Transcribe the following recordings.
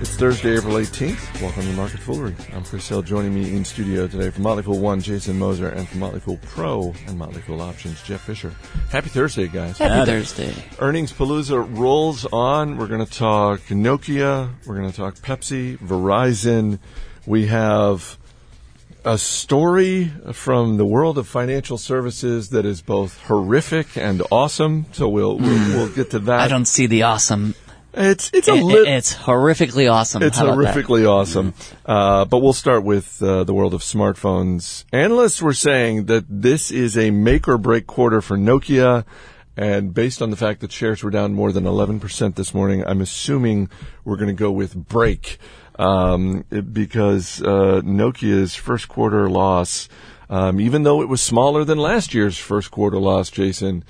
It's Thursday, April 18th. Welcome to Market Foolery. I'm Chris Hill. Joining me in studio today from Motley Fool 1, Jason Moser, and from Motley Fool Pro and Motley Fool Options, Jeff Fisher. Happy Thursday, guys. Happy Thursday. Earnings Palooza rolls on. We're going to talk Nokia. We're going to talk Pepsi, Verizon. We have a story from the world of financial services that is both horrific and awesome. So we'll we'll, we'll get to that. I don't see the awesome. It's it's a lit. it's horrifically awesome. It's about that? horrifically awesome. Uh, but we'll start with uh, the world of smartphones. Analysts were saying that this is a make or break quarter for Nokia. And based on the fact that shares were down more than 11% this morning, I'm assuming we're going to go with break. Um, it- because uh, Nokia's first quarter loss, um, even though it was smaller than last year's first quarter loss, Jason,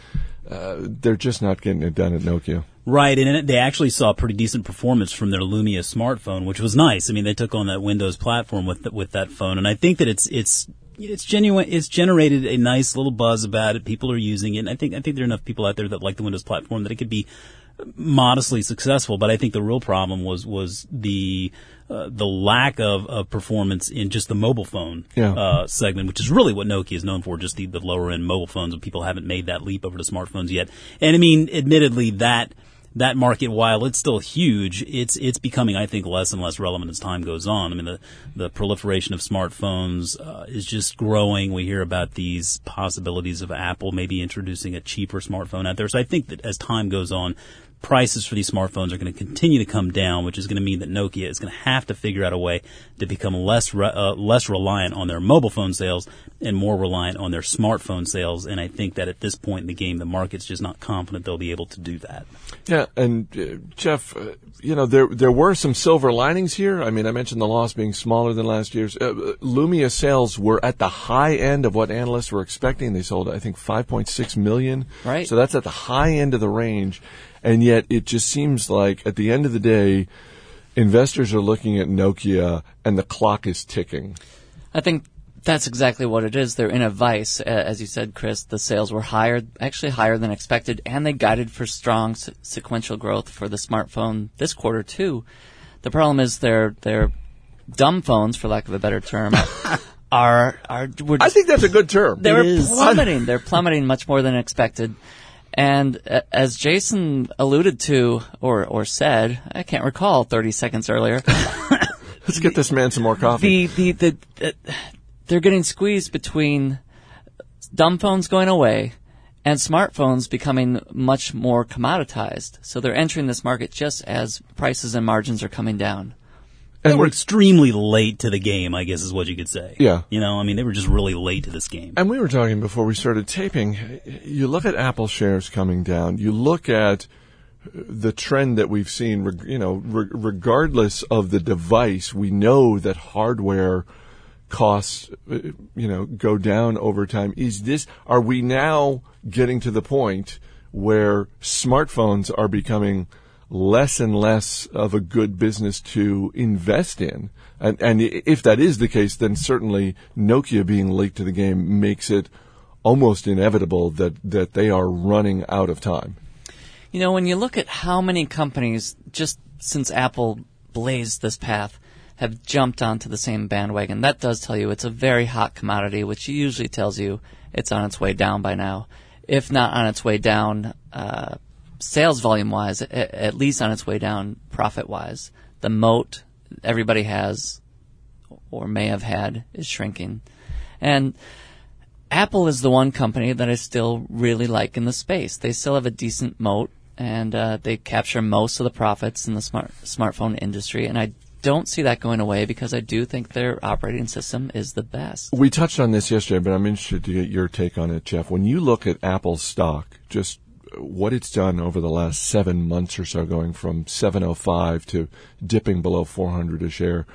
uh, they're just not getting it done at Nokia. Right, and they actually saw pretty decent performance from their Lumia smartphone, which was nice. I mean, they took on that Windows platform with th- with that phone, and I think that it's it's it's genuine. It's generated a nice little buzz about it. People are using it, and I think I think there are enough people out there that like the Windows platform that it could be modestly successful. But I think the real problem was was the uh, the lack of, of performance in just the mobile phone Yeah. uh, segment, which is really what Nokia is known for, just the, the lower end mobile phones. And people haven't made that leap over to smartphones yet. And I mean, admittedly, that that market, while it's still huge, it's it's becoming, I think, less and less relevant as time goes on. I mean, the the proliferation of smartphones uh, is just growing. We hear about these possibilities of Apple maybe introducing a cheaper smartphone out there. So I think that as time goes on, prices for these smartphones are going to continue to come down, which is going to mean that Nokia is going to have to figure out a way to become less re- uh, less reliant on their mobile phone sales and more reliant on their smartphone sales. And I think that at this point in the game, the market's just not confident they'll be able to do that. Yeah, and uh, Jeff, uh, you know there there were some silver linings here. I mean, I mentioned the loss being smaller than last year's. Uh, Lumia sales were at the high end of what analysts were expecting. They sold, I think, 5.6 million. Right. So that's at the high end of the range, and yet it just seems like at the end of the day, investors are looking at Nokia and the clock is ticking. I think that's exactly what it is. They're in a vice, as you said, Chris. The sales were higher, actually higher than expected, and they guided for strong se- sequential growth for the smartphone this quarter too. The problem is their their dumb phones, for lack of a better term, are are we're I think that's a good term. They're plummeting. They're plummeting much more than expected. And uh, as Jason alluded to or or said, I can't recall 30 seconds earlier, Let's get this man some more coffee. the the the uh, they're getting squeezed between dumb phones going away and smartphones becoming much more commoditized. So they're entering this market just as prices and margins are coming down. They and were we're extremely late to the game, I guess is what you could say. Yeah. You know, I mean, they were just really late to this game. And we were talking before we started taping. You look at Apple shares coming down. You look at the trend that we've seen. You know, re- regardless of the device, we know that hardware costs, you know, go down over time. Is this? Are we now getting to the point where smartphones are becoming less and less of a good business to invest in. And, and if that is the case, then certainly Nokia being late to the game makes it almost inevitable that, that they are running out of time. You know, when you look at how many companies, just since Apple blazed this path, have jumped onto the same bandwagon, that does tell you it's a very hot commodity, which usually tells you it's on its way down by now. If not on its way down, uh, sales volume wise, at least on its way down profit wise. The moat everybody has or may have had is shrinking. And Apple is the one company that I still really like in the space. They still have a decent moat, and uh, they capture most of the profits in the smart smartphone industry. And I don't see that going away because I do think their operating system is the best. We touched on this yesterday, but I'm interested to get your take on it, Jeff. When you look at Apple's stock, just what it's done over the last seven months or so, going from 705 to dipping below 400 a share,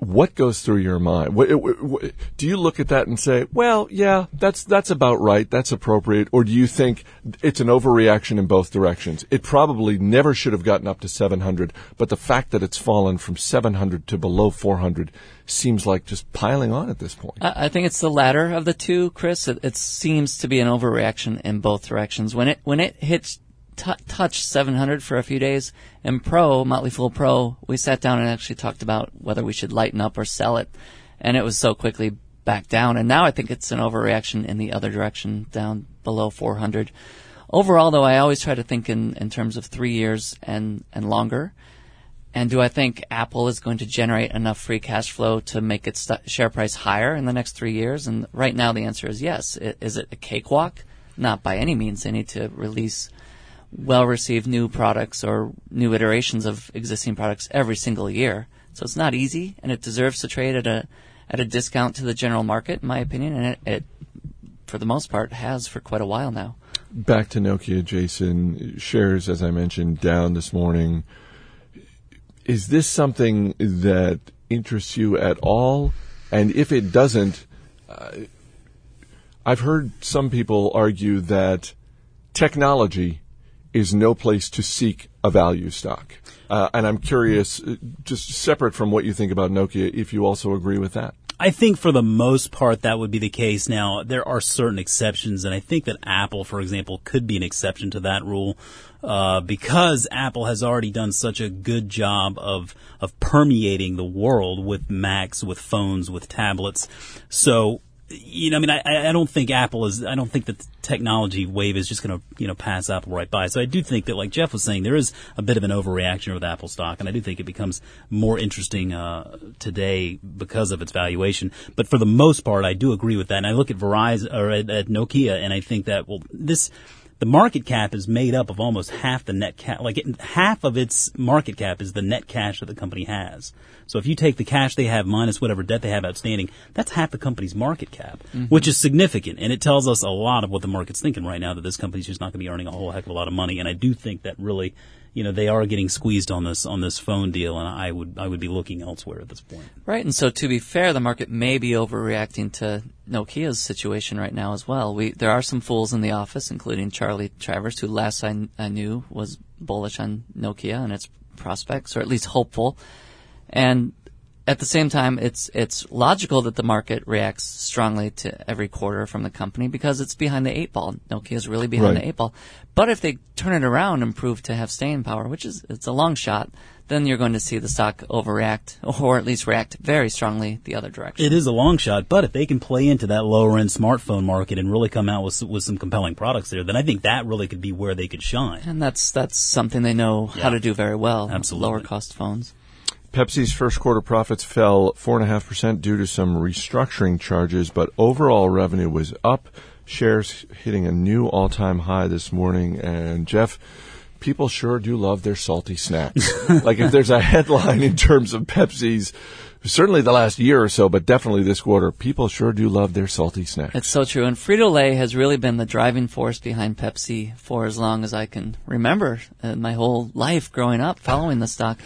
what goes through your mind? What, what, what- do you look at that and say, "Well, yeah, that's that's about right, that's appropriate," or do you think it's an overreaction in both directions? It probably never should have gotten up to 700, but the fact that it's fallen from 700 to below 400 seems like just piling on at this point. I think it's the latter of the two, Chris. It, it seems to be an overreaction in both directions. When it when it hits t- touched 700 for a few days. And Pro, Motley Fool Pro, we sat down and actually talked about whether we should lighten up or sell it. And it was so quickly back down. And now I think it's an overreaction in the other direction, down below 400. Overall, though, I always try to think in, in terms of three years and, and longer. And do I think Apple is going to generate enough free cash flow to make its st- share price higher in the next three years? And right now, the answer is yes. Is it a cakewalk? Not by any means. They need to release well-received new products or new iterations of existing products every single year. So it's not easy, and it deserves to trade at a at a discount to the general market, in my opinion. And it, it for the most part, has for quite a while now. Back to Nokia, Jason. Shares, as I mentioned, down this morning. Is this something that interests you at all? And if it doesn't, uh, I've heard some people argue that technology is no place to seek a value stock. Uh, and I'm curious, uh, just separate from what you think about Nokia, if you also agree with that. I think for the most part that would be the case. Now there are certain exceptions, and I think that Apple, for example, could be an exception to that rule uh, because Apple has already done such a good job of of permeating the world with Macs, with phones, with tablets. So you know, I mean, I, I don't think Apple is, I don't think that the technology wave is just going to, you know, pass Apple right by. So I do think that, like Jeff was saying, there is a bit of an overreaction with Apple stock, and I do think it becomes more interesting uh, today because of its valuation. But for the most part, I do agree with that. And I look at Verizon or at, at Nokia, and I think that, well, this, the market cap is made up of almost half the net cap. Like it, half of its market cap is the net cash that the company has. So if you take the cash they have minus whatever debt they have outstanding, that's half the company's market cap, mm-hmm. which is significant. And it tells us a lot of what the market's thinking right now that this company's just not going to be earning a whole heck of a lot of money. And I do think that really you know they are getting squeezed on this on this phone deal, and I would I would be looking elsewhere at this point. Right, and so to be fair, the market may be overreacting to Nokia's situation right now as well. We there are some fools in the office, including Charly Travers, who last I, I knew was bullish on Nokia and its prospects, or at least hopeful. And at the same time, it's it's logical that the market reacts strongly to every quarter from the company because it's behind the eight ball. Nokia is really behind right. the eight ball. But if they turn it around and prove to have staying power, which is it's a long shot, then you're going to see the stock overreact or at least react very strongly the other direction. It is a long shot, but if they can play into that lower end smartphone market and really come out with with some compelling products there, then I think that really could be where they could shine. And that's that's something they know Yeah. how to do very well. Absolutely. Lower cost phones. Pepsi's first quarter profits fell 4.5% due to some restructuring charges, but overall revenue was up. Shares hitting a new all time high this morning. And Jeff, people sure do love their salty snacks. like if there's a headline in terms of Pepsi's, certainly the last year or so, but definitely this quarter, people sure do love their salty snacks. It's so true. And Frito Lay has really been the driving force behind Pepsi for as long as I can remember uh, my whole life growing up following the stock.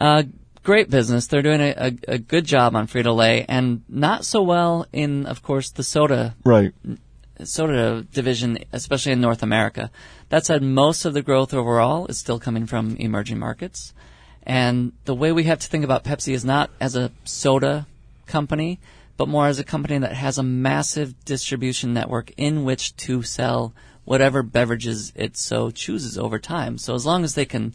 Uh, great business. They're doing a, a, a good job on Frito Lay and not so well in, of course, the soda right. soda division, especially in North America. That said, most of the growth overall is still coming from emerging markets. And the way we have to think about Pepsi is not as a soda company, but more as a company that has a massive distribution network in which to sell whatever beverages it so chooses over time. So as long as they can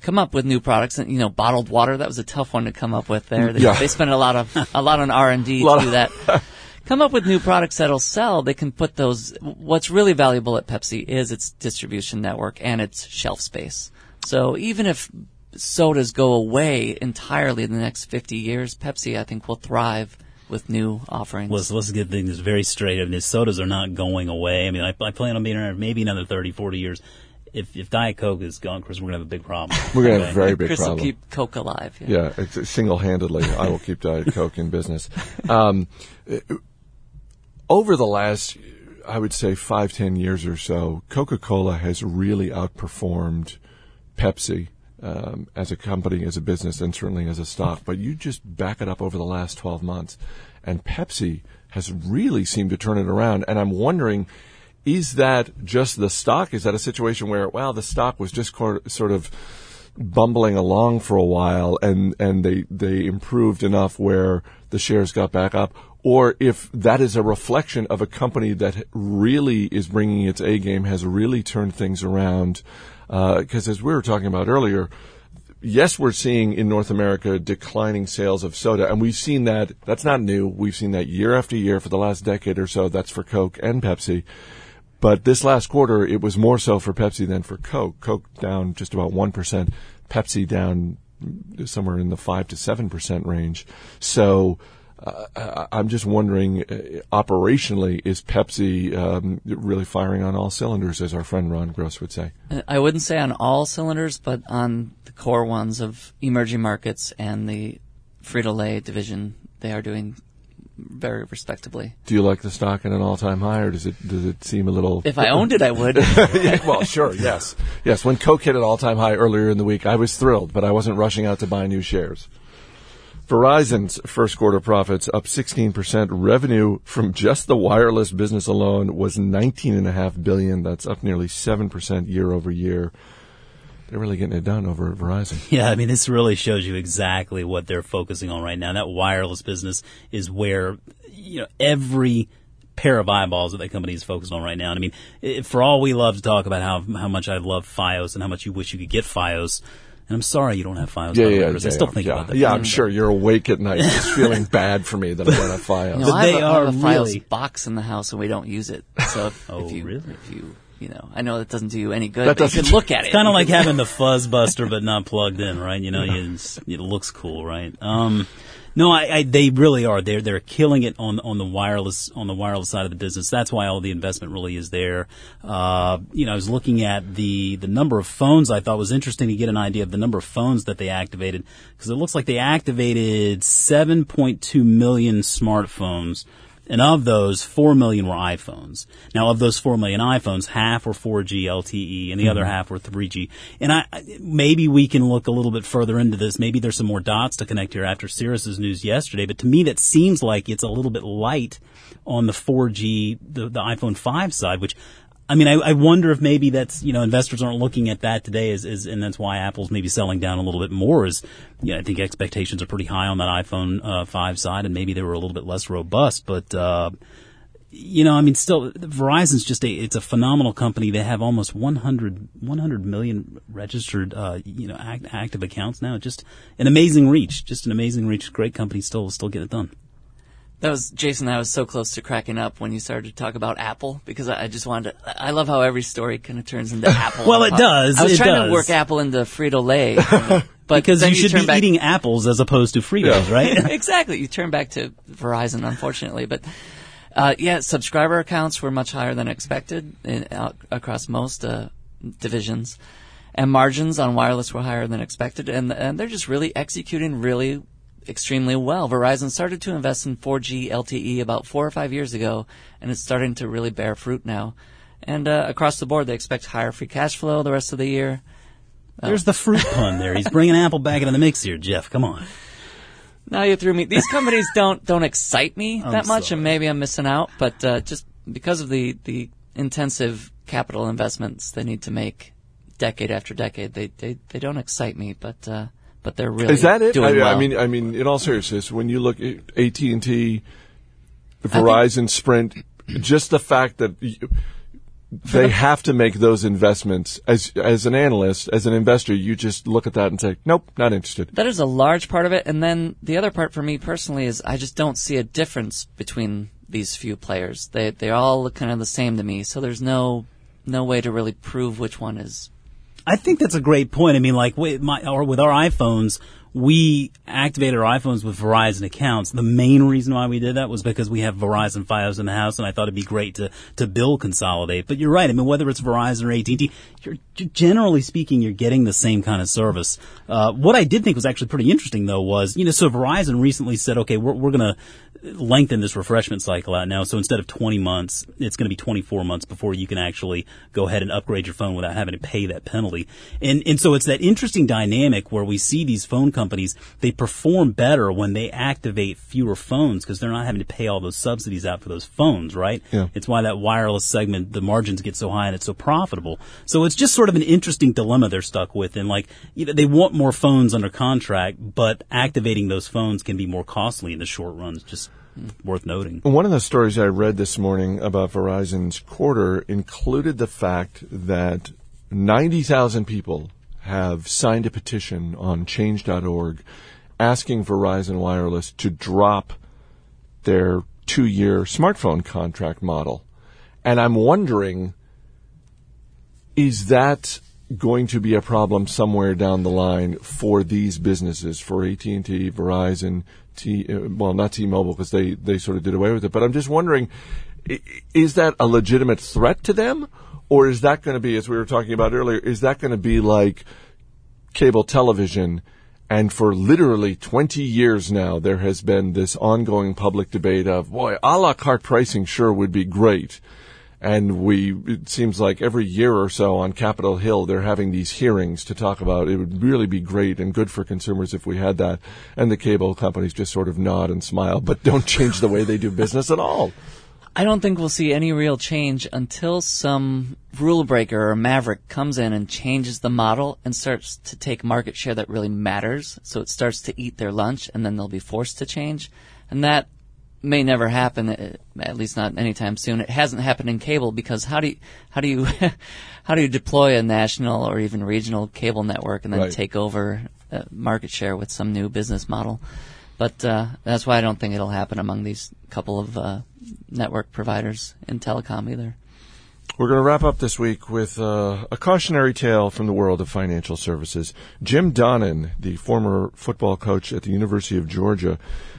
come up with new products and you know bottled water that was a tough one to come up with there they, Yeah. they spent a lot of a lot on R&D to do that come up with new products that'll sell, they can put those. What's really valuable at Pepsi is its distribution network and its shelf space. So even if sodas go away entirely in the next 50 years, Pepsi, I think, will thrive with new offerings. Let's, let's get things very straight. I mean, sodas are not going away. I mean, I, I plan on being around maybe another 30, 40 years. If, if Diet Coke is gone, Chris, we're going to have a big problem. We're going to have a very big Chris problem. Chris will keep Coke alive. Yeah, it's single handedly. I will keep Diet Coke in business. Um, uh, over the last, I would say, five, ten years or so, Coca Cola has really outperformed Pepsi um, as a company, as a business, and certainly as a stock. But you just back it up over the last 12 months, and Pepsi has really seemed to turn it around. And I'm wondering, is that just the stock? Is that a situation where, wow, the stock was just sort of bumbling along for a while and, and they, they improved enough where the shares got back up, or if that is a reflection of a company that really is bringing its A game, has really turned things around. Uh, because as we were talking about earlier, yes, we're seeing in North America declining sales of soda, and we've seen that. That's not new. We've seen that year after year for the last decade or so. That's for Coke and Pepsi. But this last quarter, it was more so for Pepsi than for Coke. Coke down just about 1%, Pepsi down somewhere in the 5 to 7% range. So, uh, I'm just wondering, uh, operationally, is Pepsi um, really firing on all cylinders, as our friend Ron Gross would say? I wouldn't say on all cylinders, but on the core ones of emerging markets and the Frito Lay division, they are doing very respectably. Do you like the stock at an all-time high, or does it does it seem a little? If I owned it, I would. yeah, well, sure, yes, yes. When Coke hit an all-time high earlier in the week, I was thrilled, but I wasn't rushing out to buy new shares. Verizon's first quarter profits up 16%. Revenue from just the wireless business alone was 19.5 billion. That's up nearly 7% year over year. They're really getting it done over at Verizon. Yeah, I mean, this really shows you exactly what they're focusing on right now. That wireless business is where, you know, every pair of eyeballs that that company is focused on right now. And I mean, eh, for all we love to talk about how, how much I love Fios and how much you wish you could get Fios, and I'm sorry you don't have Fios. Yeah, yeah, yeah, I still yeah, think yeah. about that. Yeah, I'm sure you're awake at night just feeling bad for me that I don't have Fios. You know, But I have they a, I have are a Fios really- box in the house and we don't use it. So if, Oh, if you, really? if you, you know, I know that doesn't do you any good. That but you doesn't- can look at it. It's kind of like having the fuzz buster but not plugged in, right? You know, you, it looks cool, right? Um, no, I, I, they really are. They're they're killing it on on the wireless on the wireless side of the business. That's why all the investment really is there. Uh, you know, I was looking at the the number of phones. I thought was interesting to get an idea of the number of phones that they activated because it looks like they activated 7.2 million smartphones. And of those, 4 million were iPhones. Now, of those 4 million iPhones, half were 4G LTE and the other mm-hmm. half were 3G. And I, I- maybe we can look a little bit further into this. Maybe there's some more dots to connect here after Cirrus's news yesterday. But to me, that seems like it's a little bit light on the 4G, the, the iPhone 5 side, which I mean, I, I wonder if maybe that's you know investors aren't looking at that today, as, as and that's why Apple's maybe selling down a little bit more. Is you know, I think expectations are pretty high on that iPhone uh, five side, and maybe they were a little bit less robust. But uh, you know, I mean, still, Verizon's just a it's a phenomenal company. They have almost 100, 100 million registered uh, you know act, active accounts now. Just an amazing reach, just an amazing reach. Great company, still still get it done. That was Jason. I was so close to cracking up when you started to talk about Apple because I, I just wanted to. I love how every story kind of turns into Apple. Well, it does, I was it trying does. to work Apple into Frito Lay, but Because you should turn be back, eating apples as opposed to Fritos, right? exactly. You turn back to Verizon, unfortunately, but uh, yeah, subscriber accounts were much higher than expected in, out, across most uh, divisions, and margins on wireless were higher than expected, and and they're just really executing really extremely well. Verizon started to invest in 4G LTE about four or five years ago, and it's starting to really bear fruit now. And uh, across the board, they expect higher free cash flow the rest of the year. There's the fruit pun there. He's bringing Apple back into the mix here, Jeff. Come on. Now you threw me. These companies don't don't excite me that much, sorry. and maybe I'm missing out. But uh, just because of the the intensive capital investments they need to make, decade after decade, they they, they don't excite me. But uh, but they're really Is that it? doing I, well. I mean, I mean, in all seriousness, when you look at AT and T, Verizon, Sprint, just the fact that y they have to make those investments as as an analyst, as an investor, you just look at that and say, nope, not interested. that is a large part of it. And then the other part for me personally is I just don't see a difference between these few players. They they all look kind of the same to me. So there's no no way to really prove which one is. I think that's a great point. I mean, like with my or with our iPhones, we activated our iPhones with Verizon accounts. The main reason why we did that was because we have Verizon FiOS in the house, and I thought it'd be great to to bill consolidate. But you're right. I mean, whether it's Verizon or AT&T, you're generally speaking, you're getting the same kind of service. Uh, what I did think was actually pretty interesting, though, was you know, so Verizon recently said, okay, we're we're gonna lengthen this refreshment cycle out now. So instead of 20 months, it's going to be 24 months before you can actually go ahead and upgrade your phone without having to pay that penalty. And, and so it's that interesting dynamic where we see these phone companies, they perform better when they activate fewer phones because they're not having to pay all those subsidies out for those phones, right? Yeah. It's why that wireless segment, the margins get so high and it's so profitable. So it's just sort of an interesting dilemma they're stuck with. And like, you know, they want more phones under contract, but activating those phones can be more costly in the short run. Just worth noting. One of the stories I read this morning about Verizon's quarter included the fact that 90,000 people have signed a petition on change.org asking Verizon Wireless to drop their two year smartphone contract model. And I'm wondering is that going to be a problem somewhere down the line for these businesses, for AT&T, Verizon, T, uh, well, not T-Mobile because they, they sort of did away with it. But I'm just wondering, is that a legitimate threat to them? Or is that going to be, as we were talking about earlier, is that going to be like cable television? And for literally 20 years now, there has been this ongoing public debate of, boy, a la carte pricing sure would be great. And we, it seems like every year or so on Capitol Hill, they're having these hearings to talk about it would really be great and good for consumers if we had that. And the cable companies just sort of nod and smile, but don't change the way they do business at all. I don't think we'll see any real change until some rule breaker or maverick comes in and changes the model and starts to take market share that really matters. So it starts to eat their lunch and then they'll be forced to change. And that may never happen, eh, at least not anytime soon. It hasn't happened in cable because how do you, how do you, how do you deploy a national or even regional cable network and then Right. take over uh, market share with some new business model? But uh, that's why I don't think it'll happen among these couple of uh, network providers in telecom either. We're going to wrap up this week with uh, a cautionary tale from the world of financial services. Jim Donnan, the former football coach at the University of Georgia,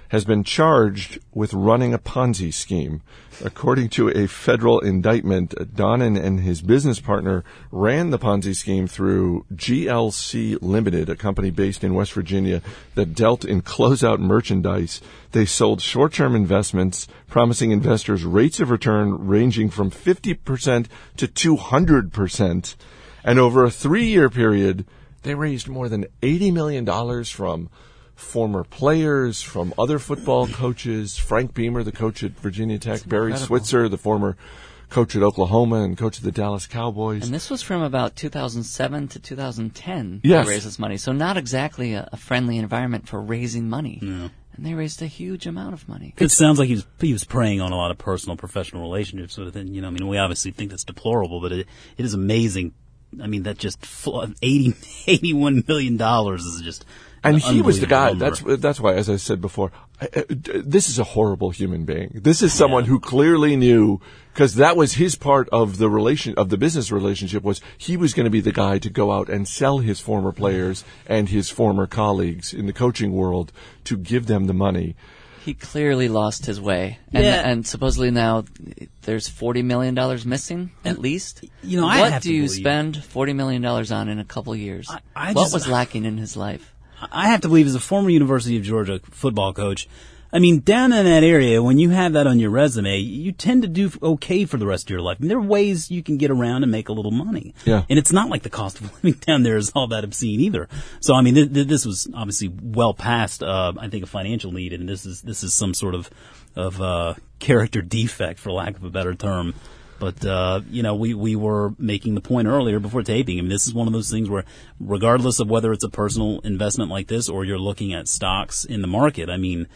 has been charged with running a Ponzi scheme. According to a federal indictment, Donnan and his business partner ran the Ponzi scheme through GLC Limited, a company based in West Virginia that dealt in closeout merchandise. They sold short-term investments, promising investors rates of return ranging from 50% to 200%. And over a three-year period, they raised more than $80 million from former players, from other football coaches, Frank Beamer, the coach at Virginia Tech, Barry incredible. Switzer, the former coach at Oklahoma and coach of the Dallas Cowboys. And this was from about 2007 to 2010 Yes. to raise this money. So not exactly a, a friendly environment for raising money. And they raised a huge amount of money. It sounds like he was he was preying on a lot of personal, professional relationships with it. You know, I mean, we obviously think that's deplorable, but it it is amazing. I mean, that just fl- 80, 81 million dollars is just. And he was the guy. unbelievable That's that's why, as I said before, I, uh, I, this is a horrible human being. This is someone who clearly knew because that was his part of the relation of the business relationship was he was going to be the guy to go out and sell his former players and his former colleagues in the coaching world to give them the money. He clearly lost his way. And, Yeah. and supposedly now there's $40 million missing, at least. you know, I what have do to you spend $40 million on in a couple years? I- I what just- was lacking in his life? I have to believe, as a former University of Georgia football coach, I mean, down in that area, when you have that on your resume, you tend to do okay for the rest of your life. I mean, there are ways you can get around and make a little money. Yeah. And it's not like the cost of living down there is all that obscene either. So, I mean, th- th- this was obviously well past, uh, I think, a financial need, and this is this is some sort of of uh, character defect, for lack of a better term. But uh, you know, we we were making the point earlier before taping. I mean, this is one of those things where, regardless of whether it's a personal investment like this or you're looking at stocks in the market, I mean,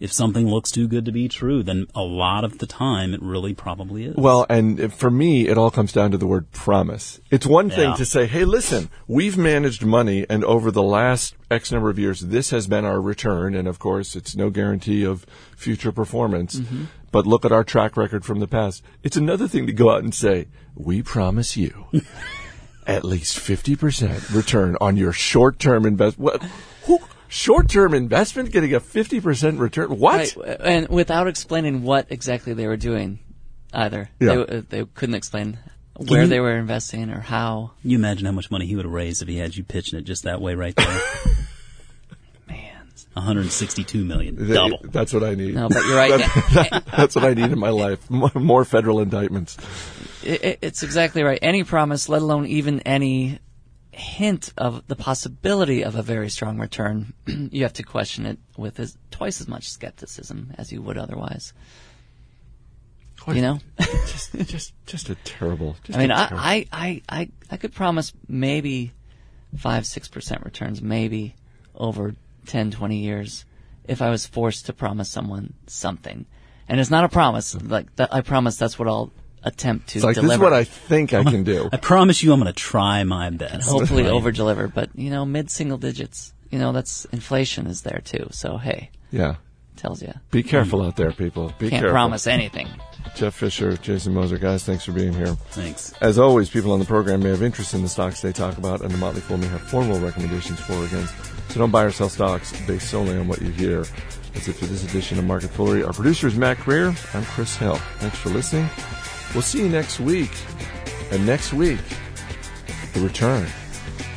if something looks too good to be true, then a lot of the time it really probably is. Well, and for me, it all comes down to the word promise. It's one thing Yeah. to say, hey, listen, we've managed money, and over the last X number of years, this has been our return. And of course, it's no guarantee of future performance. But look at our track record from the past. It's another thing to go out and say, we promise you at least 50% return on your short term investment. Who? Short term investment getting a 50% return? What? Right, and without explaining what exactly they were doing either. Yeah. They, uh, they couldn't explain where you- they were investing or how. you imagine how much money he would have raised if he had you pitching it just that way right there. Man. 162 million. They- Double. That's what I need. No, but you're right. That- that's what I need in my life. More, more federal indictments. it, it- it's exactly right. Any promise, let alone even any hint of the possibility of a very strong return, you have to question it with as, twice as much skepticism as you would otherwise. You know, just, just, just a terrible. Just I mean, a I, terrible- I, I, I, I could promise maybe five, six percent returns, maybe over 10, 20 years, if I was forced to promise someone something. And it's not a promise. Like that, I promise that's what I'll attempt to it's like deliver. this is what I think I can do. I promise you I'm going to try my best. hopefully over deliver. But you know, mid single digits. You know, that's inflation is there too. So hey, Yeah. tells you Be careful out there, people. Be can't careful. promise anything. Jeff Fisher, Jason Moser, guys, thanks for being here. Thanks. As always, people on the program may have interest in the stocks they talk about, and the Motley Fool may have formal recommendations for or against. So don't buy or sell stocks based solely on what you hear. That's it for this edition of Market Foolery. Our producer is Mac Greer. I'm Chris Hill. Thanks for listening. We'll see you next week. And next week, the return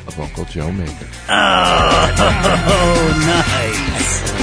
of Uncle Joe Magyer. Oh, nice.